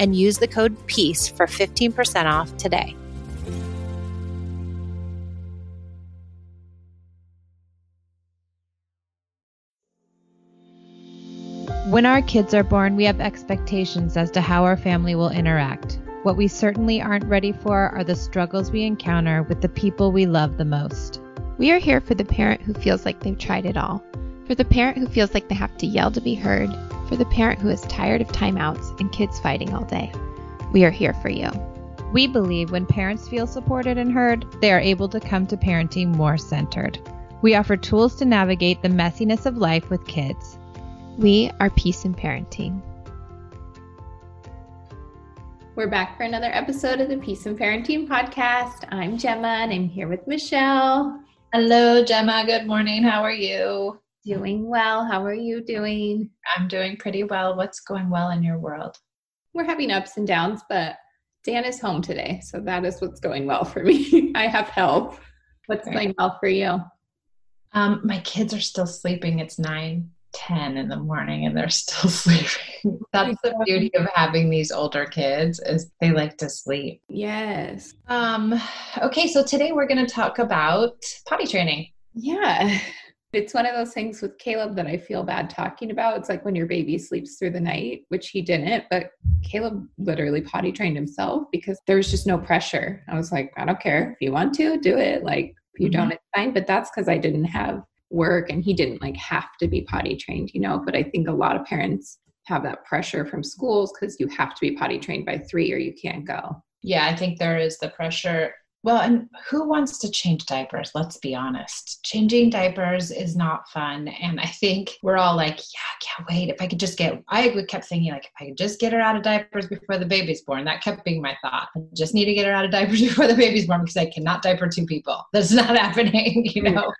and use the code PEACE for 15% off today. When our kids are born, we have expectations as to how our family will interact. What we certainly aren't ready for are the struggles we encounter with the people we love the most. We are here for the parent who feels like they've tried it all, for the parent who feels like they have to yell to be heard, for the parent who is tired of timeouts and kids fighting all day. We are here for you. We believe when parents feel supported and heard, they are able to come to parenting more centered. We offer tools to navigate the messiness of life with kids. We are Peace in Parenting. We're back for another episode of the Peace in Parenting podcast. I'm Gemma and I'm here with Michelle. Hello, Gemma. Good morning. How are you? Doing well. How are you doing? I'm doing pretty well. What's going well in your world? We're having ups and downs, but Dan is home today. So that is what's going well for me. I have help. What's Great. going well for you? Um, my kids are still sleeping. It's 9 10 in the morning and they're still sleeping. That's the beauty of having these older kids is they like to sleep. Yes. Um okay, so today we're going to talk about potty training. Yeah. It's one of those things with Caleb that I feel bad talking about. It's like when your baby sleeps through the night, which he didn't, but Caleb literally potty trained himself because there was just no pressure. I was like, I don't care. If you want to, do it. Like, if you mm-hmm. don't, it's fine. But that's because I didn't have work and he didn't like have to be potty trained, you know. But I think a lot of parents have that pressure from schools because you have to be potty trained by three or you can't go. Yeah, I think there is the pressure well, and who wants to change diapers? Let's be honest. Changing diapers is not fun. And I think we're all like, yeah, I can't wait. If I could just get, I kept thinking, like, if I could just get her out of diapers before the baby's born. That kept being my thought. I just need to get her out of diapers before the baby's born because I cannot diaper two people. That's not happening, you know?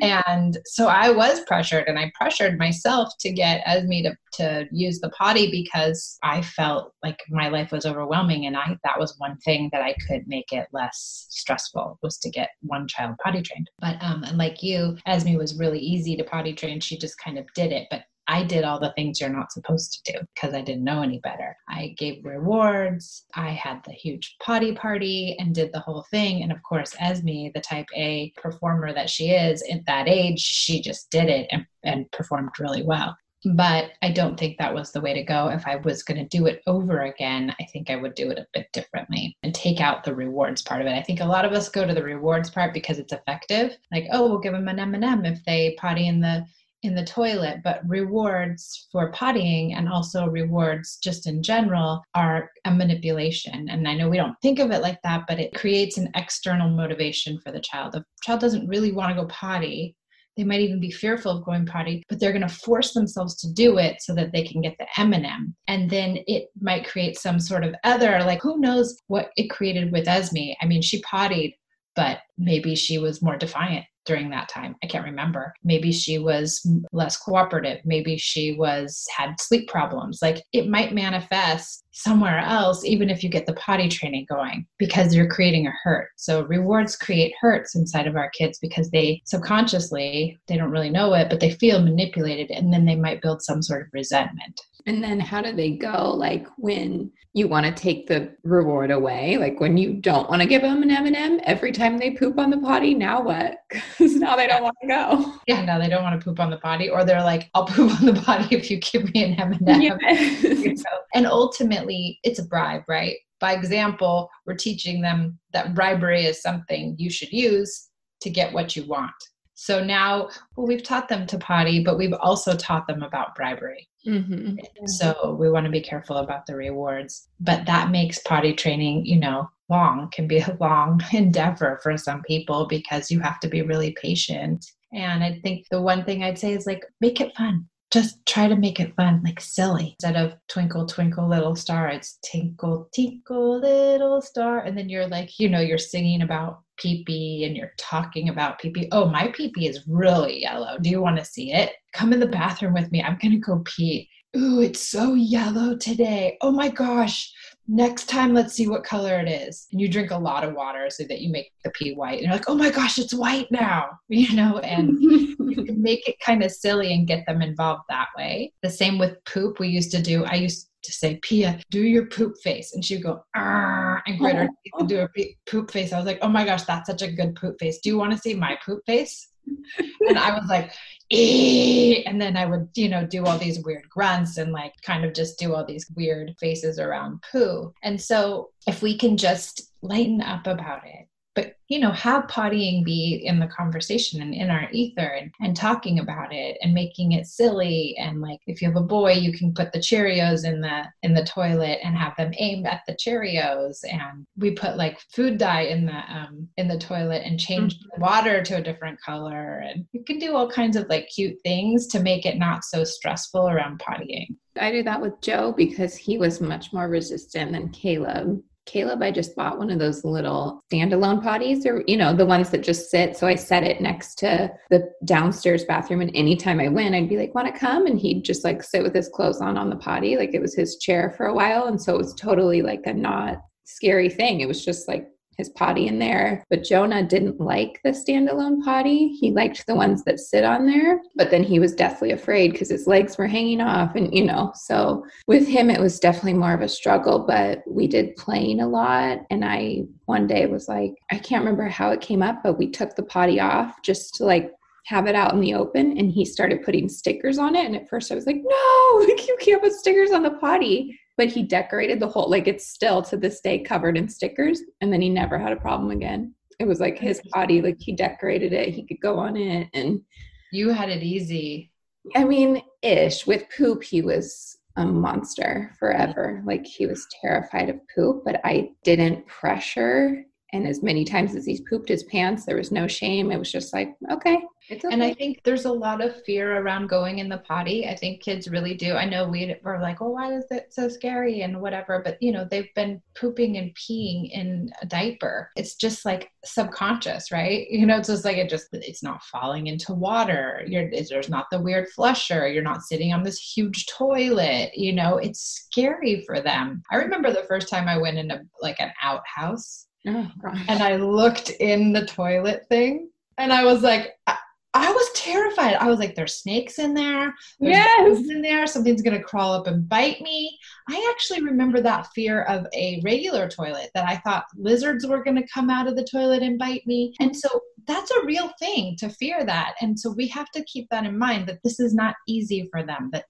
And so I was pressured and I pressured myself to get Esme to, to use the potty because I felt like my life was overwhelming. And I, that was one thing that I could make it less stressful was to get one child potty trained. But um, and like you, Esme was really easy to potty train. She just kind of did it. But I did all the things you're not supposed to do because I didn't know any better. I gave rewards. I had the huge potty party and did the whole thing. And of course, Esme, the type A performer that she is at that age, she just did it and, and performed really well but I don't think that was the way to go. If I was going to do it over again, I think I would do it a bit differently and take out the rewards part of it. I think a lot of us go to the rewards part because it's effective. Like, oh, we'll give them an M&M if they potty in the in the toilet, but rewards for pottying and also rewards just in general are a manipulation. And I know we don't think of it like that, but it creates an external motivation for the child. The child doesn't really want to go potty they might even be fearful of going potty but they're going to force themselves to do it so that they can get the m&m and then it might create some sort of other like who knows what it created with esme i mean she pottied but maybe she was more defiant during that time. I can't remember. Maybe she was less cooperative. Maybe she was had sleep problems. Like it might manifest somewhere else even if you get the potty training going because you're creating a hurt. So rewards create hurts inside of our kids because they subconsciously they don't really know it but they feel manipulated and then they might build some sort of resentment. And then how do they go like when you want to take the reward away? Like when you don't want to give them an M&M every time they poop on the potty, now what? Cuz now they don't want to go. Yeah, now they don't want to poop on the potty or they're like I'll poop on the potty if you give me an M&M. Yes. and ultimately it's a bribe, right? by example, we're teaching them that bribery is something you should use to get what you want. So now, well, we've taught them to potty, but we've also taught them about bribery. Mm-hmm. So we want to be careful about the rewards. But that makes potty training, you know, long, can be a long endeavor for some people because you have to be really patient. And I think the one thing I'd say is like, make it fun just try to make it fun, like silly. Instead of twinkle, twinkle, little star, it's tinkle, tinkle, little star. And then you're like, you know, you're singing about pee pee and you're talking about pee pee. Oh, my pee pee is really yellow. Do you want to see it? Come in the bathroom with me. I'm going to go pee. Ooh, it's so yellow today. Oh my gosh next time let's see what color it is. And you drink a lot of water so that you make the pee white. And you're like oh my gosh it's white now you know? And you can make it kind of silly and get them involved that way. The same with poop. We used to do i used to say pia do your poop face. And she'd go and grit her teeth and do a poop face. I was like oh my gosh that's such a good poop face. Do you want to see my poop face and i was like and then I would, you know, do all these weird grunts and like kind of just do all these weird faces around poo. And so if we can just lighten up about it but you know have pottying be in the conversation and in our ether and, and talking about it and making it silly and like if you have a boy you can put the cheerios in the in the toilet and have them aimed at the cheerios and we put like food dye in the um in the toilet and change mm-hmm. the water to a different color and you can do all kinds of like cute things to make it not so stressful around pottying I do that with Joe because he was much more resistant than Caleb. Caleb, I just bought one of those little standalone potties or, you know, the ones that just sit. So I set it next to the downstairs bathroom. And anytime I went, I'd be like, want to come? And he'd just like sit with his clothes on on the potty. Like it was his chair for a while. And so it was totally like a not scary thing. It was just like his potty in there. But Jonah didn't like the standalone potty. He liked the ones that sit on there. But then he was deathly afraid because his legs were hanging off. And, you know, so with him, it was definitely more of a struggle. But we did playing a lot. And I one day was like, I can't remember how it came up, but we took the potty off just to like have it out in the open and he started putting stickers on it and at first i was like no like you can't put stickers on the potty but he decorated the whole like it's still to this day covered in stickers and then he never had a problem again. It was like his body like he decorated it he could go on it and you had it easy. I mean ish. With poop he was a monster forever. Like he was terrified of poop but i didn't pressure and as many times as he's pooped his pants there was no shame it was just like okay Okay. And I think there's a lot of fear around going in the potty. I think kids really do. I know we were like, oh, why is it so scary and whatever. But, you know, they've been pooping and peeing in a diaper. It's just like subconscious, right? You know, it's just like it just, it's not falling into water. You're, there's not the weird flusher. You're not sitting on this huge toilet. You know, it's scary for them. I remember the first time I went into like an outhouse. Oh, and I looked in the toilet thing and I was like, I was terrified. I was like, there's snakes in there. There's yes. in there. Something's going to crawl up and bite me. I actually remember that fear of a regular toilet that I thought lizards were going to come out of the toilet and bite me. And so that's a real thing to fear that. And so we have to keep that in mind that this is not easy for them, that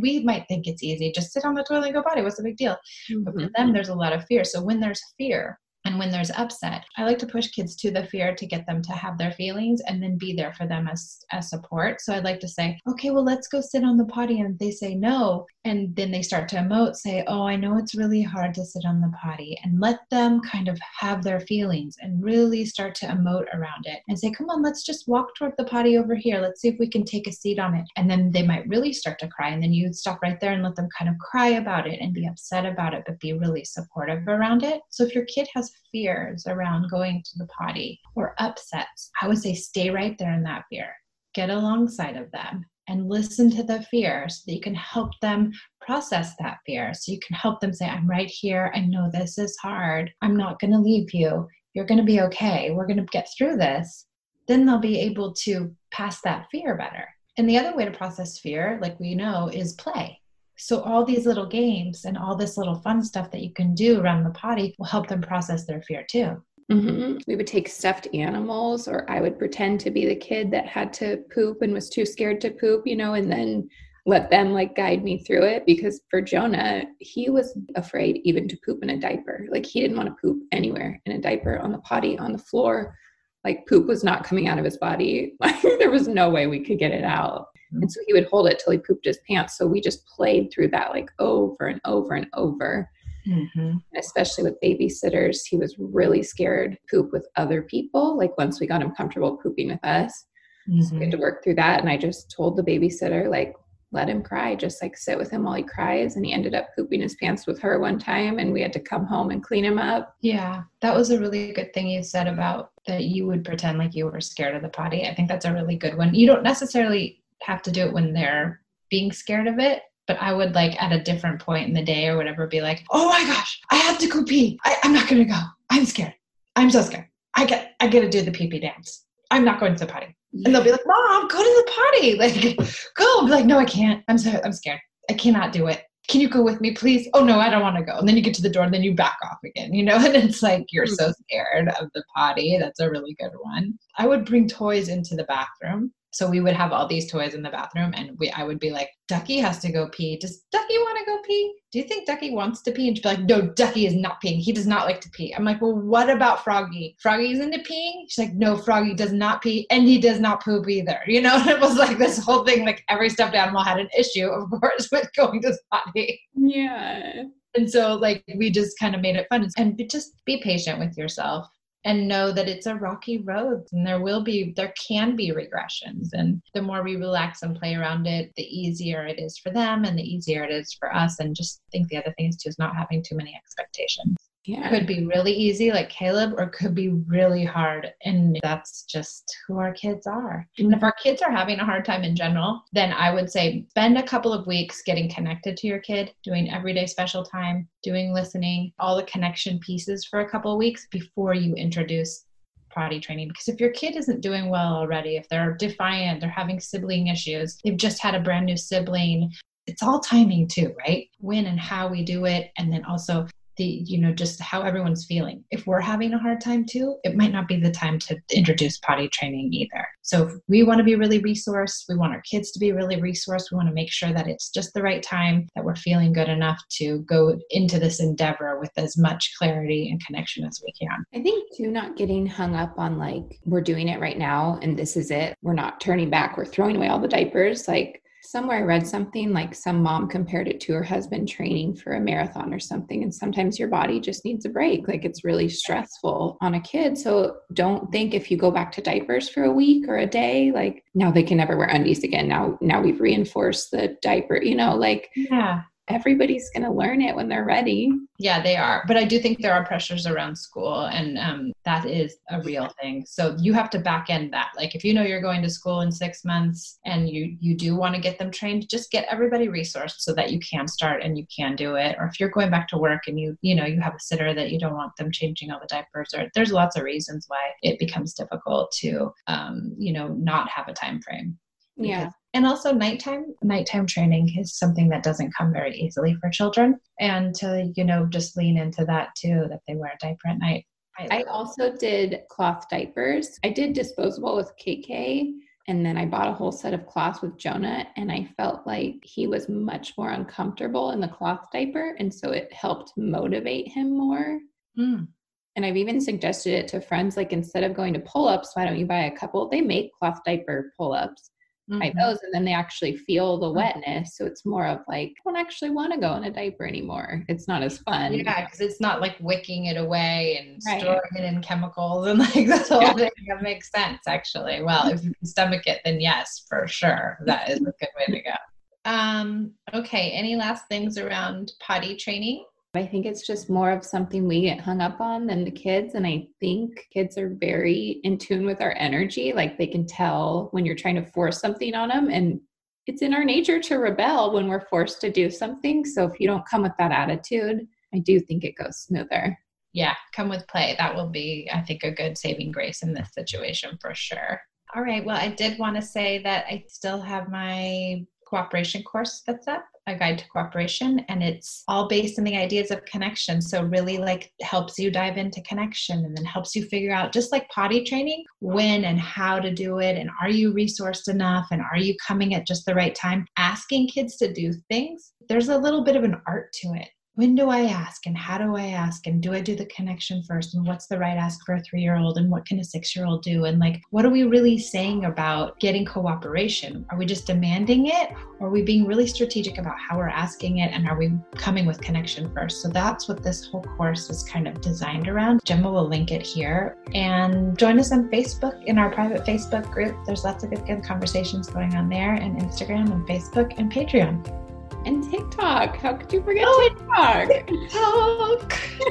we might think it's easy. Just sit on the toilet and go potty. What's the big deal? But for them, mm-hmm. there's a lot of fear. So when there's fear, and when there's upset, I like to push kids to the fear to get them to have their feelings and then be there for them as, as support. So I'd like to say, okay, well, let's go sit on the potty. And they say no. And then they start to emote, say, oh, I know it's really hard to sit on the potty. And let them kind of have their feelings and really start to emote around it and say, come on, let's just walk toward the potty over here. Let's see if we can take a seat on it. And then they might really start to cry. And then you stop right there and let them kind of cry about it and be upset about it, but be really supportive around it. So if your kid has fears around going to the potty or upsets, I would say stay right there in that fear. Get alongside of them and listen to the fear so that you can help them process that fear. So you can help them say, I'm right here. I know this is hard. I'm not going to leave you. You're going to be okay. We're going to get through this. Then they'll be able to pass that fear better. And the other way to process fear, like we know, is play. So all these little games and all this little fun stuff that you can do around the potty will help them process their fear too. Mm-hmm. We would take stuffed animals, or I would pretend to be the kid that had to poop and was too scared to poop, you know, and then let them like guide me through it because for Jonah, he was afraid even to poop in a diaper. Like he didn't want to poop anywhere in a diaper, on the potty, on the floor. Like poop was not coming out of his body. Like there was no way we could get it out. And so he would hold it till he pooped his pants. So we just played through that like over and over and over. Mm-hmm. Especially with babysitters, he was really scared poop with other people. Like once we got him comfortable pooping with us, mm-hmm. so we had mm-hmm. to work through that. And I just told the babysitter, like, let him cry, just like sit with him while he cries. And he ended up pooping his pants with her one time, and we had to come home and clean him up. Yeah, that was a really good thing you said about that you would pretend like you were scared of the potty. I think that's a really good one. You don't necessarily have to do it when they're being scared of it, but I would like at a different point in the day or whatever be like, oh my gosh, I have to go pee. I, am not gonna go. I'm scared. I'm so scared. I get I get to do the pee pee dance. I'm not going to the potty. And they'll be like, Mom, go to the potty. Like, go. I'll be like, no, I can't. I'm so I'm scared. I cannot do it. Can you go with me, please? Oh no, I don't want to go. And then you get to the door and then you back off again, you know? And it's like you're so mm. scared of the potty. That's a really good one. I would bring toys into the bathroom so we would have all these toys in the bathroom and we I would be like, Ducky has to go pee. Does Ducky want to go pee? Do you think Ducky wants to pee? And she'd be like, No, Ducky is not peeing. He does not like to pee. I'm like, Well, what about Froggy? Froggy's into peeing? She's like, No, Froggy does not pee and he does not poop either. You know, and it was like this whole thing, like every stuffed animal had an issue, of course, with going to the potty. Yeah. And so like we just kind of made it fun and just be patient with yourself and know that it's a rocky road and there will be there can be regressions. And the more we relax and play around it the easier it is for them and the easier it is for us. And just think the other thing is too is not having too many expectations yeah. could be really easy like caleb or could be really hard and that's just who our kids are and if our kids are having a hard time in general then i would say spend a couple of weeks getting connected to your kid doing everyday special time doing listening all the connection pieces for a couple of weeks before you introduce potty training because if your kid isn't doing well already if they're defiant they're having sibling issues they've just had a brand new sibling it's all timing too, right? When and how we do it. And then also the you know just how everyone's feeling. If we're having a hard time too it might not be the time to introduce potty training either. So we want to be really resourced we want our kids to be really resourced we want to make sure that it's just the right time that we're feeling good enough to go into this endeavor with as much clarity and connection as we can. I think too not getting hung up on like we're doing it right now and this is it. We're not turning back we're throwing away all the diapers. Like somewhere I read something like some mom compared it to her husband training for a marathon or something. And sometimes your body just needs a break. Like it's really stressful on a kid. So don't think if you go back to diapers for a week or a day, like now they can never wear undies again. Now, now we've reinforced the diaper, you know, like yeah everybody's going to learn it when they're ready. Yeah, they are. But I do think there are pressures around school, and um, that is a real thing. So you have to back end that. Like if you know you're going to school in six months and you you do want to get them trained, just get everybody resourced so that you can start and you can do it. Or if you're going back to work and you you know you have a sitter that you don't want them changing all the diapers, or there's lots of reasons why it becomes difficult to um, you know not have a time frame. Yeah and also nighttime nighttime training is something that doesn't come very easily for children and to you know just lean into that too that they wear a diaper at night i, I also did cloth diapers i did disposable with kk and then I bought a whole set of cloths with Jonah, and I felt like he was much more uncomfortable in the cloth diaper. And so it helped motivate him more. Mm. And I've even suggested it to friends like, instead of going to pull ups, why don't you buy a couple? They make cloth diaper pull ups mm-hmm. those and then they actually feel the mm. wetness so it's more of like I don't actually want to go in a diaper anymore it's not as fun yeah because it's not like wicking it away and right. storing it in chemicals and like this whole yeah. thing that makes sense actually well if you can stomach it then yes for sure that is a good way to go um okay any last things around potty training I think it's just more of something we get hung up on than the kids. And I think kids are very in tune with our energy. Like they can tell when you're trying to force something on them. And it's in our nature to rebel when we're forced to do something. So if you don't come with that attitude, I do think it goes smoother. Yeah, come with play. That will be, I think, a good saving grace in this situation for sure. All right. Well, I did want to say that I still have my cooperation course that's up a guide to cooperation and it's all based on the ideas of connection. So really like helps you dive into connection and then helps you figure out just like potty training when and how to do it and are you resourced enough and are you coming at just the right time? Asking kids to do things there's a little bit of an art to it when do I ask and how do I ask and do I do the connection first and what's the right ask for a three year old and what can a six year old do and like what are we really saying about getting cooperation? Are we just demanding it or are we being really strategic about how we're asking it and are we coming with connection first? So that's what this whole course is kind of designed around. Gemma will link it here and join us on Facebook in our private Facebook group. There's lots of good, good conversations going on there and Instagram and Facebook and Patreon and TikTok. How could you forget oh, TikTok?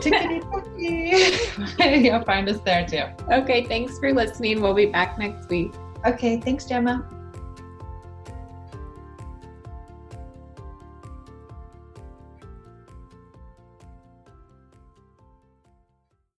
TikTok. You'll find us there too. Okay, thanks for listening. We'll be back next week. Okay, thanks, Gemma.